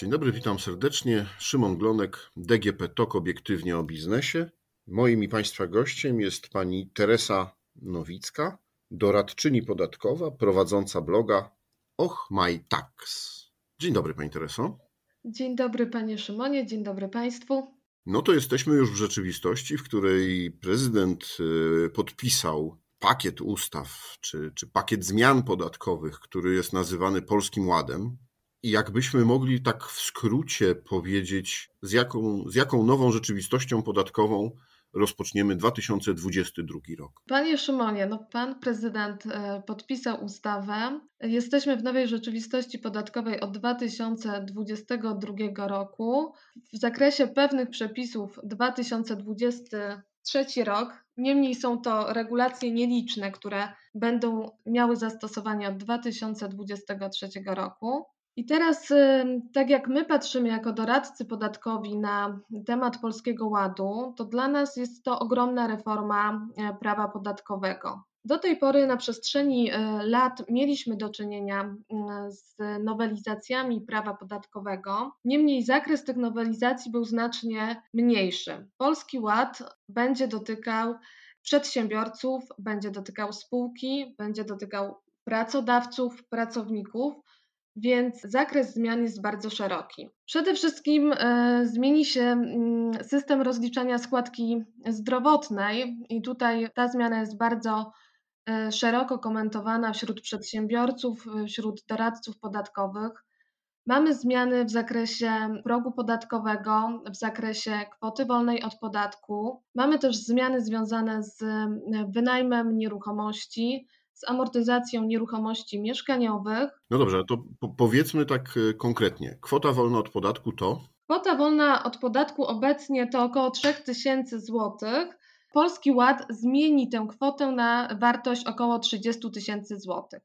Dzień dobry, witam serdecznie. Szymon Glonek, DGP TOK Obiektywnie o biznesie. Moim i Państwa gościem jest pani Teresa Nowicka, doradczyni podatkowa, prowadząca bloga Och My Tax. Dzień dobry Pani Tereso. Dzień dobry Panie Szymonie, dzień dobry Państwu. No to jesteśmy już w rzeczywistości, w której prezydent y, podpisał pakiet ustaw czy, czy pakiet zmian podatkowych, który jest nazywany Polskim Ładem. I jakbyśmy mogli tak w skrócie powiedzieć, z jaką, z jaką nową rzeczywistością podatkową rozpoczniemy 2022 rok. Panie Szymonie, no pan prezydent e, podpisał ustawę. Jesteśmy w nowej rzeczywistości podatkowej od 2022 roku. W zakresie pewnych przepisów 2023 rok. Niemniej są to regulacje nieliczne, które będą miały zastosowanie od 2023 roku. I teraz, tak jak my patrzymy jako doradcy podatkowi na temat Polskiego Ładu, to dla nas jest to ogromna reforma e, prawa podatkowego. Do tej pory na przestrzeni e, lat mieliśmy do czynienia z nowelizacjami prawa podatkowego, niemniej zakres tych nowelizacji był znacznie mniejszy. Polski Ład będzie dotykał przedsiębiorców, będzie dotykał spółki, będzie dotykał pracodawców, pracowników więc zakres zmian jest bardzo szeroki. Przede wszystkim e, zmieni się mm, system rozliczania składki zdrowotnej, i tutaj ta zmiana jest bardzo e, szeroko komentowana wśród przedsiębiorców, wśród doradców podatkowych. Mamy zmiany w zakresie progu podatkowego, w zakresie kwoty wolnej od podatku. Mamy też zmiany związane z wynajmem nieruchomości, z amortyzacją nieruchomości mieszkaniowych. No dobrze, to po powiedzmy tak e, konkretnie. Kwota wolna od podatku to? Kwota wolna od podatku obecnie to około 3000 zł. Polski Ład zmieni tę kwotę na wartość około 30 tysięcy złotych,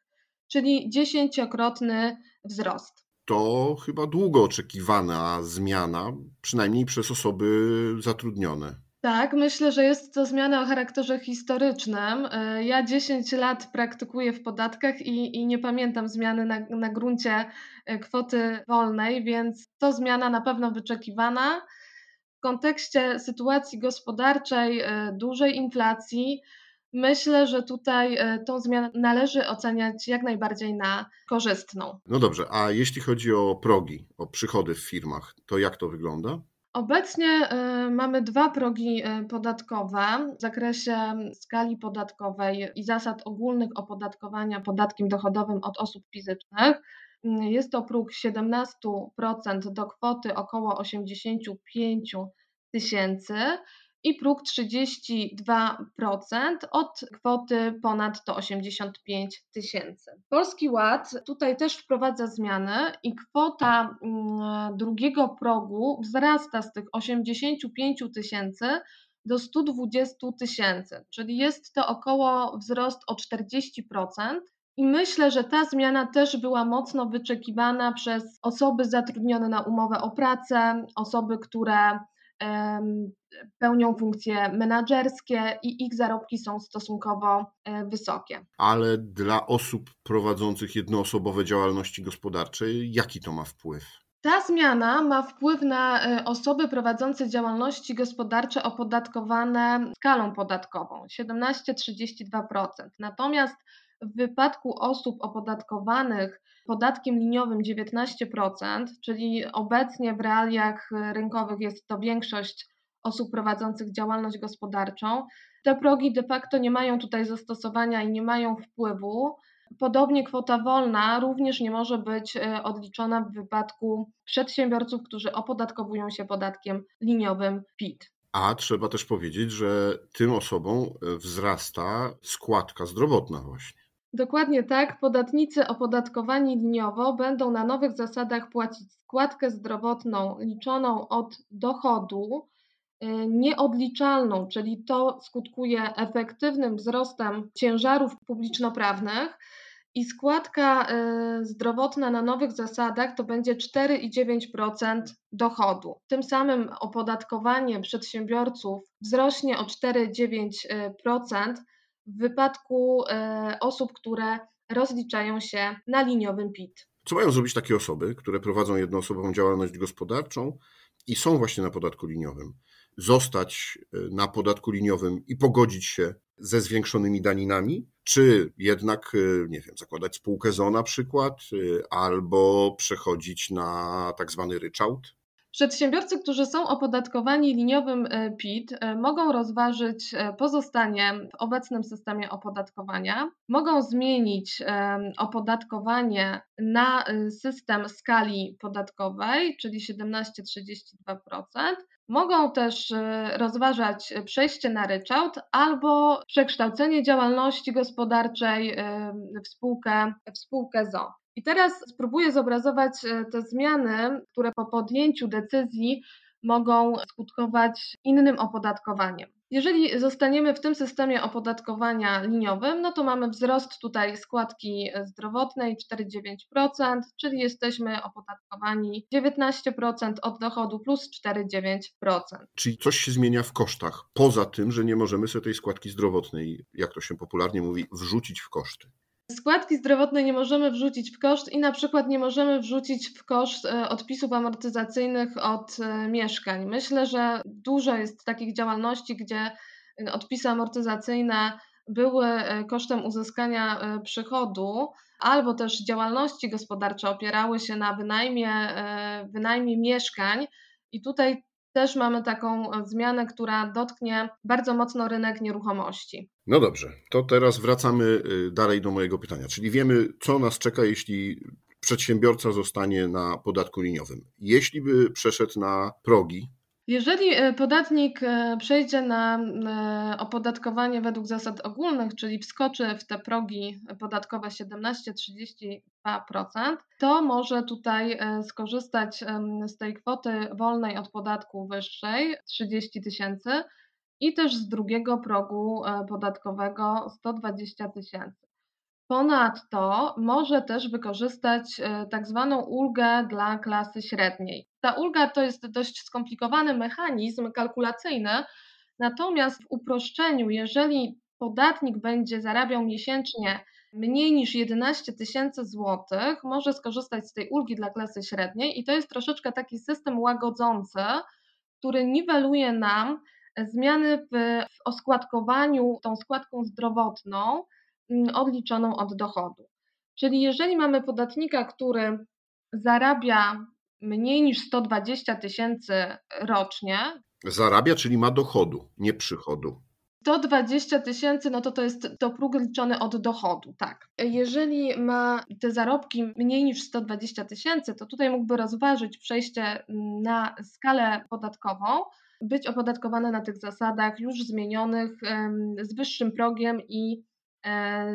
czyli dziesięciokrotny wzrost. To chyba długo oczekiwana zmiana, przynajmniej przez osoby zatrudnione. Tak, myślę, że jest to zmiana o charakterze historycznym. E, ja 10 lat praktykuję w podatkach i, i nie pamiętam zmiany na, na gruncie e, kwoty wolnej, więc to zmiana na pewno wyczekiwana. W kontekście sytuacji gospodarczej, e, dużej inflacji, myślę, że tutaj tą zmianę należy oceniać jak najbardziej na korzystną. No dobrze, a jeśli chodzi o progi, o przychody w firmach, to jak to wygląda? Obecnie y, mamy dwa progi y, podatkowe w zakresie skali podatkowej i zasad ogólnych opodatkowania podatkiem dochodowym od osób fizycznych. Jest to próg 17% do kwoty około 85 tysięcy i próg 32% od kwoty ponad to 85 tysięcy. Polski Ład tutaj też wprowadza zmiany i kwota mm, drugiego progu wzrasta z tych 85 tysięcy do 120 tysięcy, czyli jest to około wzrost o 40%. I myślę, że ta zmiana też była mocno wyczekiwana przez osoby zatrudnione na umowę o pracę, osoby, które pełnią funkcje menedżerskie i ich zarobki są stosunkowo e, wysokie. Ale dla osób prowadzących jednoosobowe działalności gospodarcze, jaki to ma wpływ? Ta zmiana ma wpływ na e, osoby prowadzące działalności gospodarcze opodatkowane skalą podatkową 17-32%. Natomiast w wypadku osób opodatkowanych podatkiem liniowym 19%, czyli obecnie w realiach rynkowych jest to większość osób prowadzących działalność gospodarczą. Te progi de facto nie mają tutaj zastosowania i nie mają wpływu. Podobnie kwota wolna również nie może być e, odliczona w wypadku przedsiębiorców, którzy opodatkowują się podatkiem liniowym PIT. A trzeba też powiedzieć, że tym osobom wzrasta składka zdrowotna właśnie. Dokładnie tak. Podatnicy opodatkowani liniowo będą na nowych zasadach płacić składkę zdrowotną liczoną od dochodu, y, nieodliczalną, czyli to skutkuje efektywnym wzrostem ciężarów publiczno-prawnych. I składka y, zdrowotna na nowych zasadach to będzie 4,9% dochodu. Tym samym opodatkowanie przedsiębiorców wzrośnie o 4,9%, w wypadku e, osób, które rozliczają się na liniowym PIT. Co mają zrobić takie osoby, które prowadzą jednoosobową działalność gospodarczą i są właśnie na podatku liniowym? Zostać e, na podatku liniowym i pogodzić się ze zwiększonymi daninami, czy jednak, e, nie wiem, zakładać spółkę ZO na przykład, albo przechodzić na tak zwany ryczałt? Przedsiębiorcy, którzy są opodatkowani liniowym e, PIT, e, mogą rozważyć e, pozostanie w obecnym systemie opodatkowania, mogą zmienić opodatkowanie na system skali podatkowej, czyli 17-32%. Mogą też rozważać przejście na ryczałt albo przekształcenie działalności gospodarczej w spółkę, w spółkę ZO. I teraz spróbuję zobrazować e, te zmiany, które po podjęciu decyzji mogą skutkować innym opodatkowaniem. Jeżeli zostaniemy w tym systemie opodatkowania liniowym, no to mamy wzrost tutaj składki zdrowotnej 4,9%, czyli jesteśmy opodatkowani 19% od dochodu plus 4,9%. Czyli coś się zmienia w kosztach, poza tym, że nie możemy sobie tej składki zdrowotnej, jak to się popularnie mówi, wrzucić w koszty. Składki zdrowotne nie możemy wrzucić w koszt i na przykład nie możemy wrzucić w koszt e, odpisów amortyzacyjnych od e, mieszkań. Myślę, że dużo jest takich działalności, gdzie e, odpisy amortyzacyjne były kosztem uzyskania przychodu, albo też działalności gospodarcze opierały się na wynajmie, wynajmie mieszkań. I tutaj też mamy taką zmianę, która dotknie bardzo mocno rynek nieruchomości. No dobrze, to teraz wracamy y, dalej do mojego pytania. Czyli wiemy, co nas czeka, jeśli przedsiębiorca zostanie na podatku liniowym. Jeśli by przeszedł na progi, jeżeli e, podatnik e, przejdzie na e, opodatkowanie według zasad ogólnych, czyli wskoczy w te progi podatkowe 17-32%, to może tutaj skorzystać z tej kwoty wolnej od podatku wyższej 30 tysięcy i też z drugiego progu podatkowego 120 tysięcy. Ponadto może też wykorzystać e, tak zwaną ulgę dla klasy średniej. Ta ulga to jest dość skomplikowany mechanizm kalkulacyjny, natomiast w uproszczeniu, jeżeli podatnik będzie zarabiał miesięcznie mniej niż 11 tysięcy złotych, może skorzystać z tej ulgi dla klasy średniej i to jest troszeczkę taki system łagodzący, który niweluje nam zmiany w, w oskładkowaniu tą składką zdrowotną, odliczoną od dochodu. Czyli jeżeli mamy podatnika, który zarabia mniej niż 120 tysięcy rocznie. Zarabia, czyli ma dochodu, nie przychodu. 120 tysięcy, no to to jest to próg liczony od dochodu, tak. Jeżeli ma te zarobki mniej niż 120 tysięcy, to tutaj mógłby rozważyć przejście na skalę podatkową, być opodatkowane na tych zasadach już zmienionych z wyższym progiem i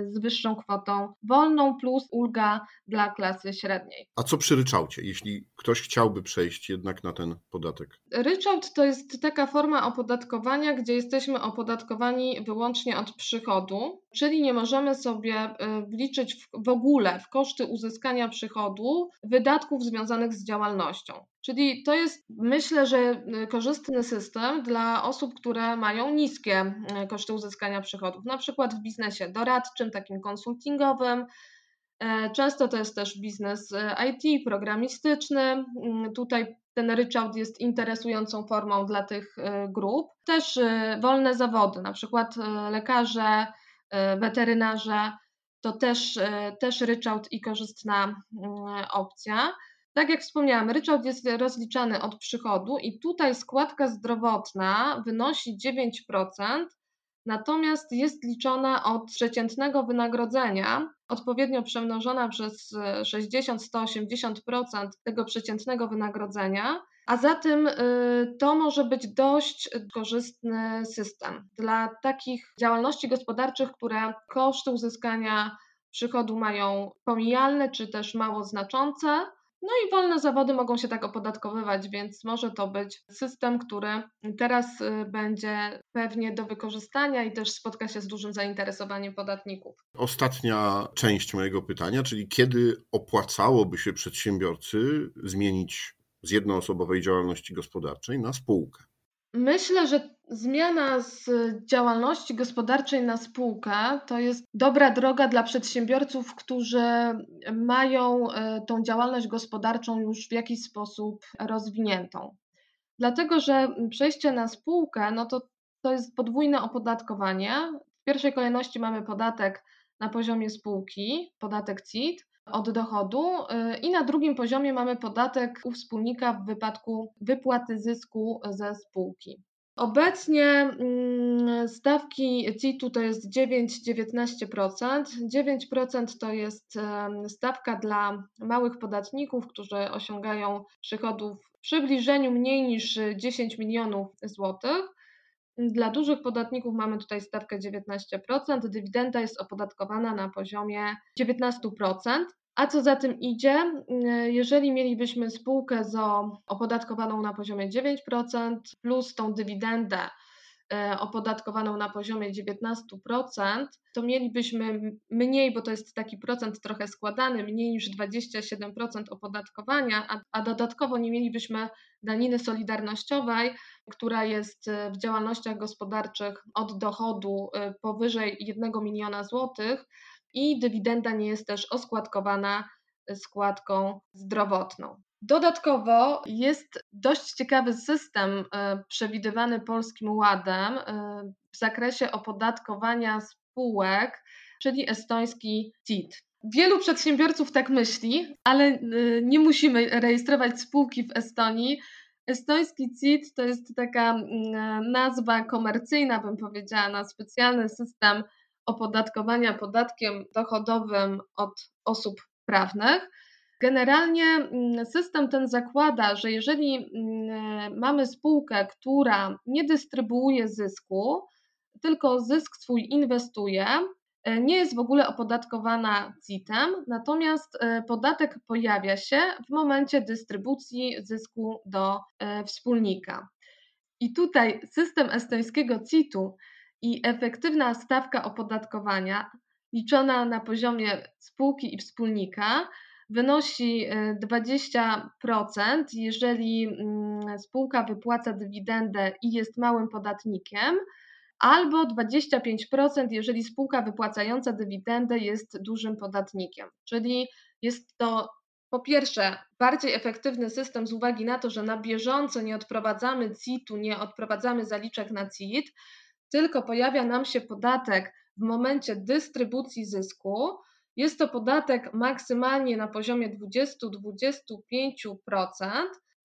z wyższą kwotą wolną plus ulga dla klasy średniej. A co przy ryczałcie, jeśli ktoś chciałby przejść jednak na ten podatek? Ryczałt to jest taka forma opodatkowania, gdzie jesteśmy opodatkowani wyłącznie od przychodu, czyli nie możemy sobie e, wliczyć w ogóle w koszty uzyskania przychodu wydatków związanych z działalnością. Czyli to jest, myślę, że y, korzystny system dla osób, które mają niskie y, koszty uzyskania przychodów, na przykład w biznesie doradczym, takim konsultingowym. E, często to jest też biznes y, IT, programistyczny. Mm, tutaj ten ryczałt jest interesującą formą dla tych grup. Też wolne zawody, na przykład lekarze, weterynarze, to też, też ryczałt i korzystna opcja. Tak jak wspomniałam, ryczałt jest rozliczany od przychodu i tutaj składka zdrowotna wynosi 9%, natomiast jest liczona od przeciętnego wynagrodzenia, odpowiednio przemnożona przez 60-180% tego przeciętnego wynagrodzenia, a zatem y, to może być dość korzystny system. Dla takich działalności gospodarczych, które koszty uzyskania przychodu mają pomijalne czy też mało znaczące no i wolne zawody mogą się tak opodatkowywać, więc może to być system, który teraz y, będzie pewnie do wykorzystania i też spotka się z dużym zainteresowaniem podatników. Ostatnia część mojego pytania, czyli kiedy opłacałoby się przedsiębiorcy zmienić z jednoosobowej działalności gospodarczej na spółkę? Myślę, że zmiana z działalności gospodarczej na spółkę to jest dobra droga dla przedsiębiorców, którzy mają e, tą działalność gospodarczą już w jakiś sposób rozwiniętą. Dlatego, że przejście na spółkę, no to, to jest podwójne opodatkowanie. W pierwszej kolejności mamy podatek na poziomie spółki, podatek CIT, od dochodu y, i na drugim poziomie mamy podatek u wspólnika w wypadku wypłaty zysku ze spółki. Obecnie mm, stawki CIT-u to jest 9-19%. 9% to jest stawka dla małych podatników, którzy osiągają przychodów w przybliżeniu mniej niż 10 milionów złotych. Dla dużych podatników mamy tutaj stawkę 19%, dywidenda jest opodatkowana na poziomie 19%. A co za tym idzie, jeżeli mielibyśmy spółkę ZO opodatkowaną na poziomie 9% plus tą dywidendę e, opodatkowaną na poziomie 19%, to mielibyśmy mniej, bo to jest taki procent trochę składany, mniej niż 27% opodatkowania, a, a dodatkowo nie mielibyśmy daniny solidarnościowej, która jest e, w działalnościach gospodarczych od dochodu powyżej 1 miliona złotych i dywidenda nie jest też oskładkowana składką zdrowotną. Dodatkowo jest dość ciekawy system e, przewidywany Polskim Ładem w zakresie opodatkowania spółek, czyli estoński CIT. Wielu przedsiębiorców tak myśli, ale nie musimy rejestrować spółki w Estonii, Estoński CIT to jest taka mm, nazwa komercyjna, bym powiedziała, na specjalny system opodatkowania podatkiem dochodowym od osób prawnych. Generalnie mm, system ten zakłada, że jeżeli mm, mamy spółkę, która nie dystrybuuje zysku, tylko zysk swój inwestuje, E, nie jest w ogóle opodatkowana CIT-em, natomiast e, podatek pojawia się w momencie dystrybucji zysku do e, wspólnika. I tutaj system estońskiego CIT-u i efektywna stawka opodatkowania liczona na poziomie spółki i wspólnika wynosi 20%, jeżeli mm, spółka wypłaca dywidendę i jest małym podatnikiem, albo 25%, jeżeli spółka wypłacająca dywidendę jest dużym podatnikiem. Czyli jest to po pierwsze bardziej efektywny system z uwagi na to, że na bieżąco nie odprowadzamy CIT-u, nie odprowadzamy zaliczek na CIT, tylko pojawia nam się podatek w momencie dystrybucji zysku. Jest to podatek maksymalnie na poziomie 20-25%.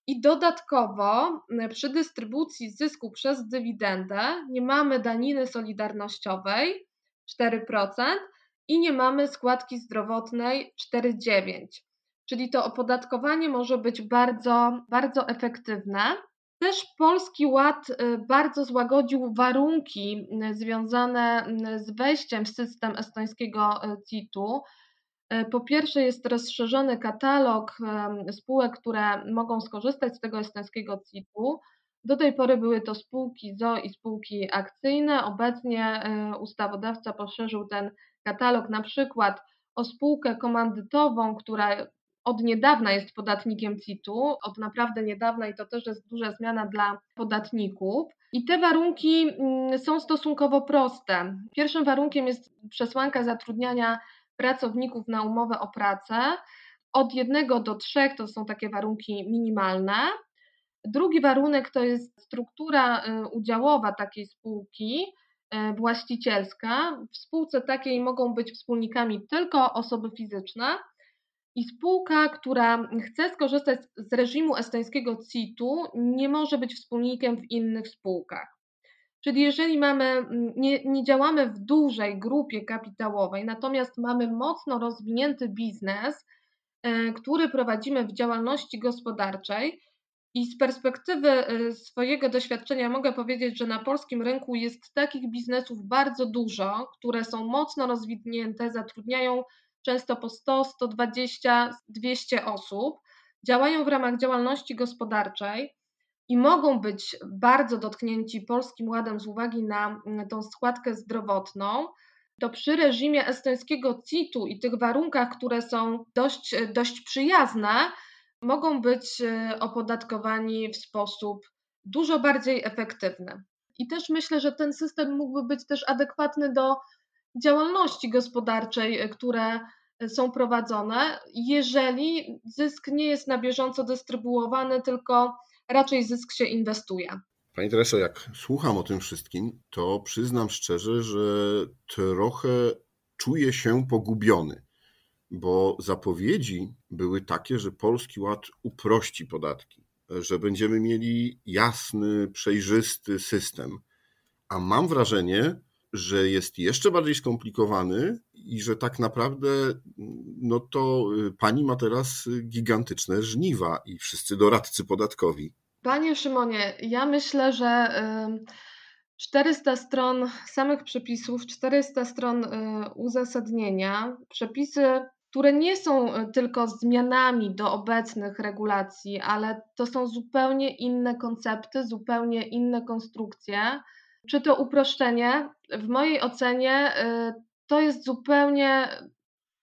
I dodatkowo przy dystrybucji zysku przez dywidendę nie mamy daniny solidarnościowej 4% i nie mamy składki zdrowotnej 4,9%. Czyli to opodatkowanie może być bardzo, bardzo efektywne. Też Polski Ład y, bardzo złagodził warunki związane z wejściem w system estońskiego y, CIT-u. Po pierwsze, jest rozszerzony katalog spółek, które mogą skorzystać z tego estońskiego CIT-u. Do tej pory były to spółki ZO i spółki akcyjne. Obecnie ustawodawca poszerzył ten katalog na przykład o spółkę komandytową, która od niedawna jest podatnikiem CIT-u, od naprawdę niedawna i to też jest duża zmiana dla podatników. I te warunki mm, są stosunkowo proste. Pierwszym warunkiem jest przesłanka zatrudniania pracowników na umowę o pracę. Od jednego do trzech to są takie warunki minimalne. Drugi warunek to jest struktura y, udziałowa takiej spółki, y, właścicielska. W spółce takiej mogą być wspólnikami tylko osoby fizyczne. I spółka, która chce skorzystać z reżimu estońskiego CIT-u, nie może być wspólnikiem w innych spółkach. Czyli jeżeli mamy, nie, nie działamy w dużej grupie kapitałowej, natomiast mamy mocno rozwinięty biznes, e, który prowadzimy w działalności gospodarczej, i z perspektywy e, swojego doświadczenia mogę powiedzieć, że na polskim rynku jest takich biznesów bardzo dużo, które są mocno rozwinięte, zatrudniają często po 100, 120, 200 osób, działają w ramach działalności gospodarczej i mogą być bardzo dotknięci Polskim Ładem z uwagi na tą składkę zdrowotną, to przy reżimie estońskiego CIT-u i tych warunkach, które są dość, dość przyjazne, mogą być e, opodatkowani w sposób dużo bardziej efektywny. I też myślę, że ten system mógłby być też adekwatny do działalności gospodarczej, które są prowadzone, jeżeli zysk nie jest na bieżąco dystrybuowany, tylko raczej zysk się inwestuje. Pani Tereso, jak słucham o tym wszystkim, to przyznam szczerze, że trochę czuję się pogubiony, bo zapowiedzi były takie, że Polski Ład uprości podatki, że będziemy mieli jasny, przejrzysty system. A mam wrażenie, że jest jeszcze bardziej skomplikowany i że tak naprawdę no to y, pani ma teraz gigantyczne żniwa i wszyscy doradcy podatkowi. Panie Szymonie, ja myślę, że 400 stron samych przepisów, 400 stron y, uzasadnienia, przepisy, które nie są y, tylko zmianami do obecnych regulacji, ale to są zupełnie inne koncepty, zupełnie inne konstrukcje. Czy to uproszczenie? W mojej ocenie y, to jest zupełnie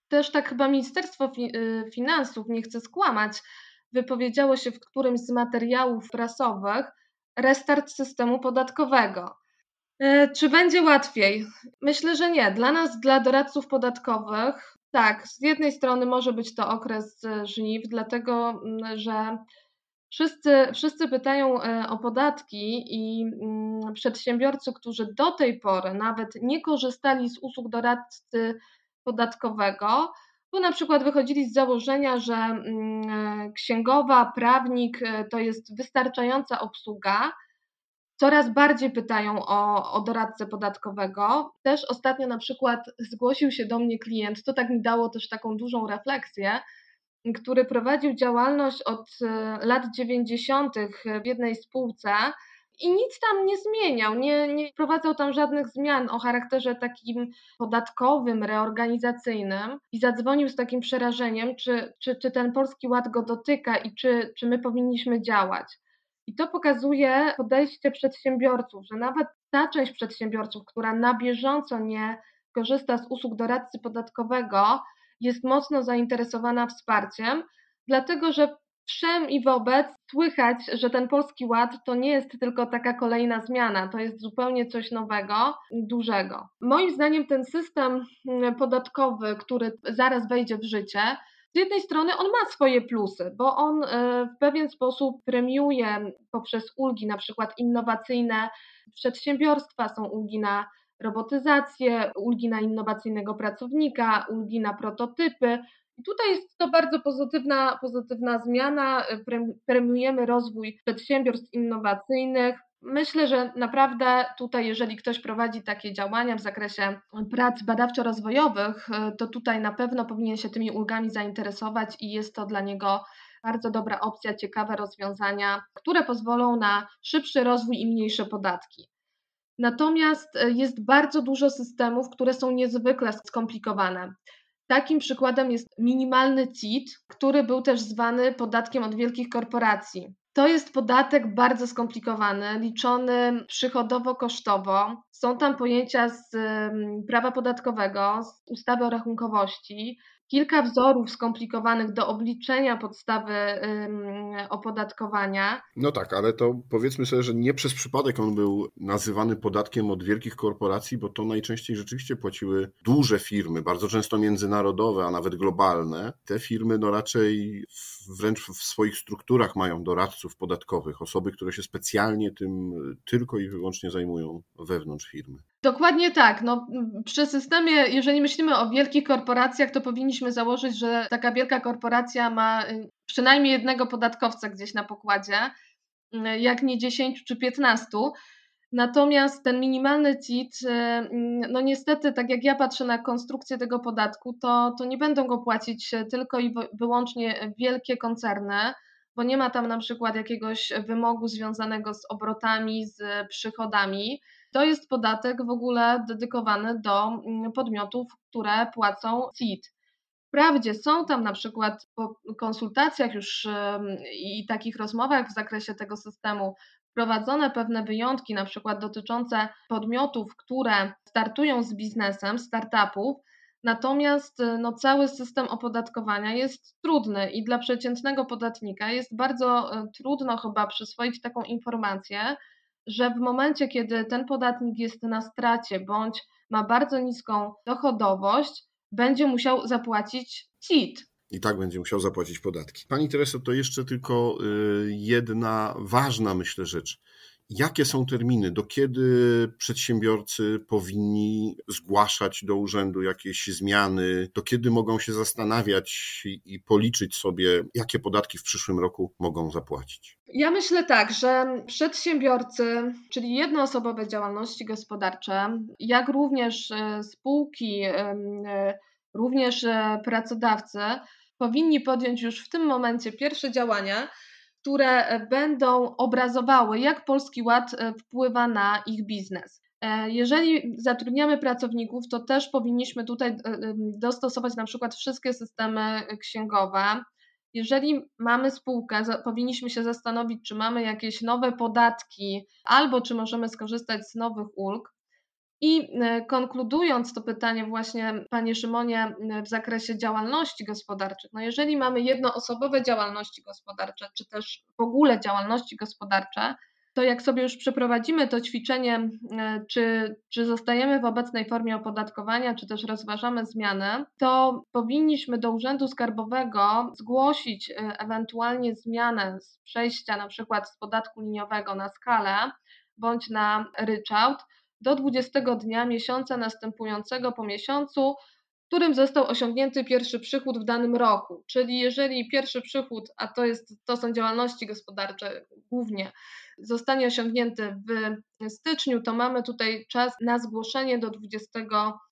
też tak chyba Ministerstwo Finansów, nie chcę skłamać, wypowiedziało się w którymś z materiałów prasowych restart systemu podatkowego. E, czy będzie łatwiej? Myślę, że nie. Dla nas, dla doradców podatkowych, tak, z jednej strony może być to okres e, żniw, dlatego mm, że wszyscy, wszyscy pytają e, o podatki i mm, przedsiębiorcy, którzy do tej pory nawet nie korzystali z usług doradcy podatkowego, bo na przykład wychodzili z założenia, że mm, księgowa, prawnik to jest wystarczająca obsługa, coraz bardziej pytają o, o doradcę podatkowego. Też ostatnio na przykład zgłosił się do mnie klient, to tak mi dało też taką dużą refleksję, który prowadził działalność od e, lat 90. w jednej spółce i nic tam nie zmieniał, nie, nie wprowadzał tam żadnych zmian o charakterze takim podatkowym, reorganizacyjnym i zadzwonił z takim przerażeniem, czy, czy, czy ten polski ład go dotyka i czy, czy my powinniśmy działać. I to pokazuje podejście przedsiębiorców, że nawet ta część przedsiębiorców, która na bieżąco nie korzysta z usług doradcy podatkowego, jest mocno zainteresowana wsparciem, dlatego że wszem i wobec słychać, że ten polski ład to nie jest tylko taka kolejna zmiana, to jest zupełnie coś nowego, dużego. Moim zdaniem ten system mm, podatkowy, który zaraz wejdzie w życie, z jednej strony on ma swoje plusy, bo on e, w pewien sposób premiuje poprzez ulgi, na przykład innowacyjne przedsiębiorstwa, są ulgi na robotyzację, ulgi na innowacyjnego pracownika, ulgi na prototypy. I tutaj jest to bardzo pozytywna, pozytywna zmiana. Premiujemy rozwój przedsiębiorstw innowacyjnych, Myślę, że naprawdę tutaj, jeżeli ktoś prowadzi takie działania w zakresie prac badawczo-rozwojowych, to tutaj na pewno powinien się tymi ulgami zainteresować i jest to dla niego bardzo dobra opcja, ciekawe rozwiązania, które pozwolą na szybszy rozwój i mniejsze podatki. Natomiast jest bardzo dużo systemów, które są niezwykle skomplikowane. Takim przykładem jest minimalny CIT, który był też zwany podatkiem od wielkich korporacji. To jest podatek bardzo skomplikowany, liczony przychodowo-kosztowo. Są tam pojęcia z prawa podatkowego, z ustawy o rachunkowości, kilka wzorów skomplikowanych do obliczenia podstawy opodatkowania. No tak, ale to powiedzmy sobie, że nie przez przypadek on był nazywany podatkiem od wielkich korporacji, bo to najczęściej rzeczywiście płaciły duże firmy, bardzo często międzynarodowe, a nawet globalne. Te firmy no raczej wręcz w swoich strukturach mają doradców podatkowych, osoby, które się specjalnie tym tylko i wyłącznie zajmują wewnątrz firmy. Dokładnie tak. No, przy systemie, jeżeli myślimy o wielkich korporacjach, to powinniśmy założyć, że taka wielka korporacja ma y, przynajmniej jednego podatkowca gdzieś na pokładzie, y, jak nie 10 czy 15. Natomiast ten minimalny CIT, y, no niestety, tak jak ja patrzę na konstrukcję tego podatku, to, to nie będą go płacić tylko i wyłącznie wielkie koncerny, bo nie ma tam na przykład jakiegoś wymogu związanego z obrotami, z przychodami to jest podatek w ogóle dedykowany do mm, podmiotów, które płacą CIT. Wprawdzie są tam na przykład po konsultacjach już i takich rozmowach w zakresie tego systemu wprowadzone pewne wyjątki, na przykład dotyczące podmiotów, które startują z biznesem, startupów, Natomiast no, cały system opodatkowania jest trudny i dla przeciętnego podatnika jest bardzo trudno chyba przyswoić taką informację, że w momencie, kiedy ten podatnik jest na stracie bądź ma bardzo niską dochodowość, będzie musiał zapłacić CIT. I tak będzie musiał zapłacić podatki. Pani Tereso, to jeszcze tylko y, jedna ważna, myślę, rzecz. Jakie są terminy, do kiedy przedsiębiorcy powinni zgłaszać do urzędu jakieś zmiany, do kiedy mogą się zastanawiać i policzyć sobie, jakie podatki w przyszłym roku mogą zapłacić? Ja myślę tak, że przedsiębiorcy, czyli jednoosobowe działalności gospodarcze, jak również e, spółki, e, również e, pracodawcy, powinni podjąć już w tym momencie pierwsze działania, które będą obrazowały, jak Polski Ład e, wpływa na ich biznes. E, jeżeli zatrudniamy pracowników, to też powinniśmy tutaj e, dostosować na przykład wszystkie systemy księgowe. Jeżeli mamy spółkę, powinniśmy się zastanowić, czy mamy jakieś nowe podatki, albo czy możemy skorzystać z nowych ulg. I e, konkludując to pytanie właśnie, Panie Szymonie, w zakresie działalności gospodarczych, no jeżeli mamy jednoosobowe działalności gospodarcze, czy też w ogóle działalności gospodarcze, to jak sobie już przeprowadzimy to ćwiczenie, e, czy, czy zostajemy w obecnej formie opodatkowania, czy też rozważamy zmiany, to powinniśmy do Urzędu Skarbowego zgłosić e, ewentualnie zmianę z przejścia na przykład z podatku liniowego na skalę bądź na ryczałt, do 20 dnia miesiąca następującego po miesiącu, w którym został osiągnięty pierwszy przychód w danym roku. Czyli jeżeli pierwszy przychód, a to, jest, to są działalności gospodarcze głównie, zostanie osiągnięty w styczniu, to mamy tutaj czas na zgłoszenie do 20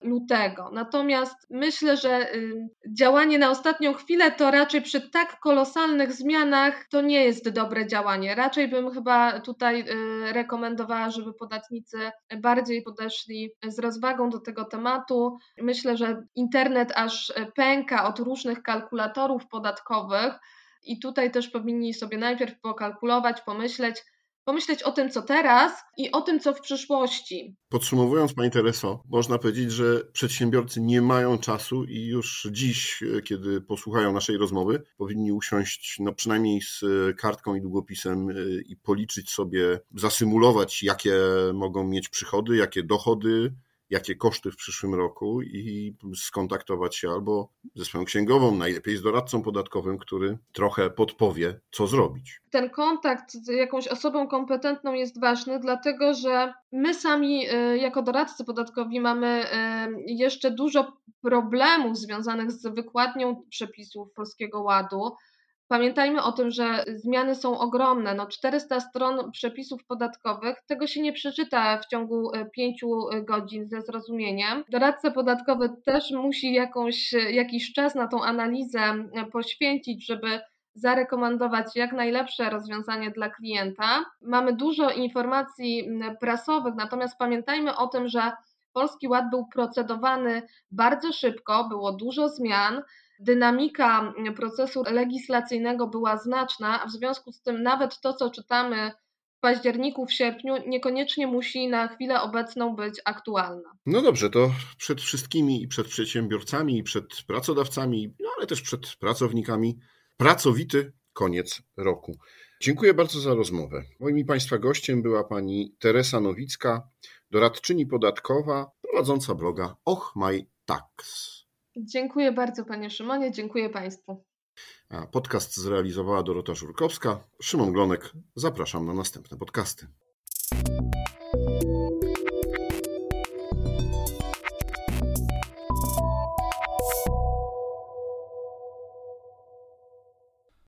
lutego. Natomiast myślę, że y, działanie na ostatnią chwilę to raczej przy tak kolosalnych zmianach to nie jest dobre działanie. Raczej bym chyba tutaj y, rekomendowała, żeby podatnicy bardziej podeszli z rozwagą do tego tematu. Myślę, że internet aż pęka od różnych kalkulatorów podatkowych. I tutaj też powinni sobie najpierw pokalkulować, pomyśleć, pomyśleć o tym, co teraz i o tym, co w przyszłości. Podsumowując, Pani Tereso, można powiedzieć, że przedsiębiorcy nie mają czasu i już dziś, kiedy posłuchają naszej rozmowy, powinni usiąść no, przynajmniej z kartką i długopisem i policzyć sobie, zasymulować, jakie mogą mieć przychody, jakie dochody, jakie koszty w przyszłym roku i skontaktować się albo ze swoją księgową, najlepiej z doradcą podatkowym, który trochę podpowie, co zrobić. Ten kontakt z jakąś osobą kompetentną jest ważny, dlatego że my sami, y, jako doradcy podatkowi, mamy y, jeszcze dużo problemów związanych z wykładnią przepisów Polskiego Ładu. Pamiętajmy o tym, że zmiany są ogromne. No 400 stron przepisów podatkowych, tego się nie przeczyta w ciągu 5 e, e, godzin ze zrozumieniem. Doradca podatkowy też musi jakąś, jakiś czas na tą analizę e, poświęcić, żeby zarekomendować jak najlepsze rozwiązanie dla klienta. Mamy dużo informacji prasowych, natomiast pamiętajmy o tym, że Polski Ład był procedowany bardzo szybko, było dużo zmian dynamika procesu legislacyjnego była znaczna, a w związku z tym nawet to, co czytamy w październiku, w sierpniu, niekoniecznie musi na chwilę obecną być aktualna. No dobrze, to przed wszystkimi i przed przedsiębiorcami, i przed pracodawcami, no ale też przed pracownikami, pracowity koniec roku. Dziękuję bardzo za rozmowę. Moim i Państwa gościem była pani Teresa Nowicka, doradczyni podatkowa, prowadząca bloga Och My Tax. Dziękuję bardzo Panie Szymonie, dziękuję Państwu. Podcast zrealizowała Dorota Żurkowska. Szymon Glonek, zapraszam na następne podcasty.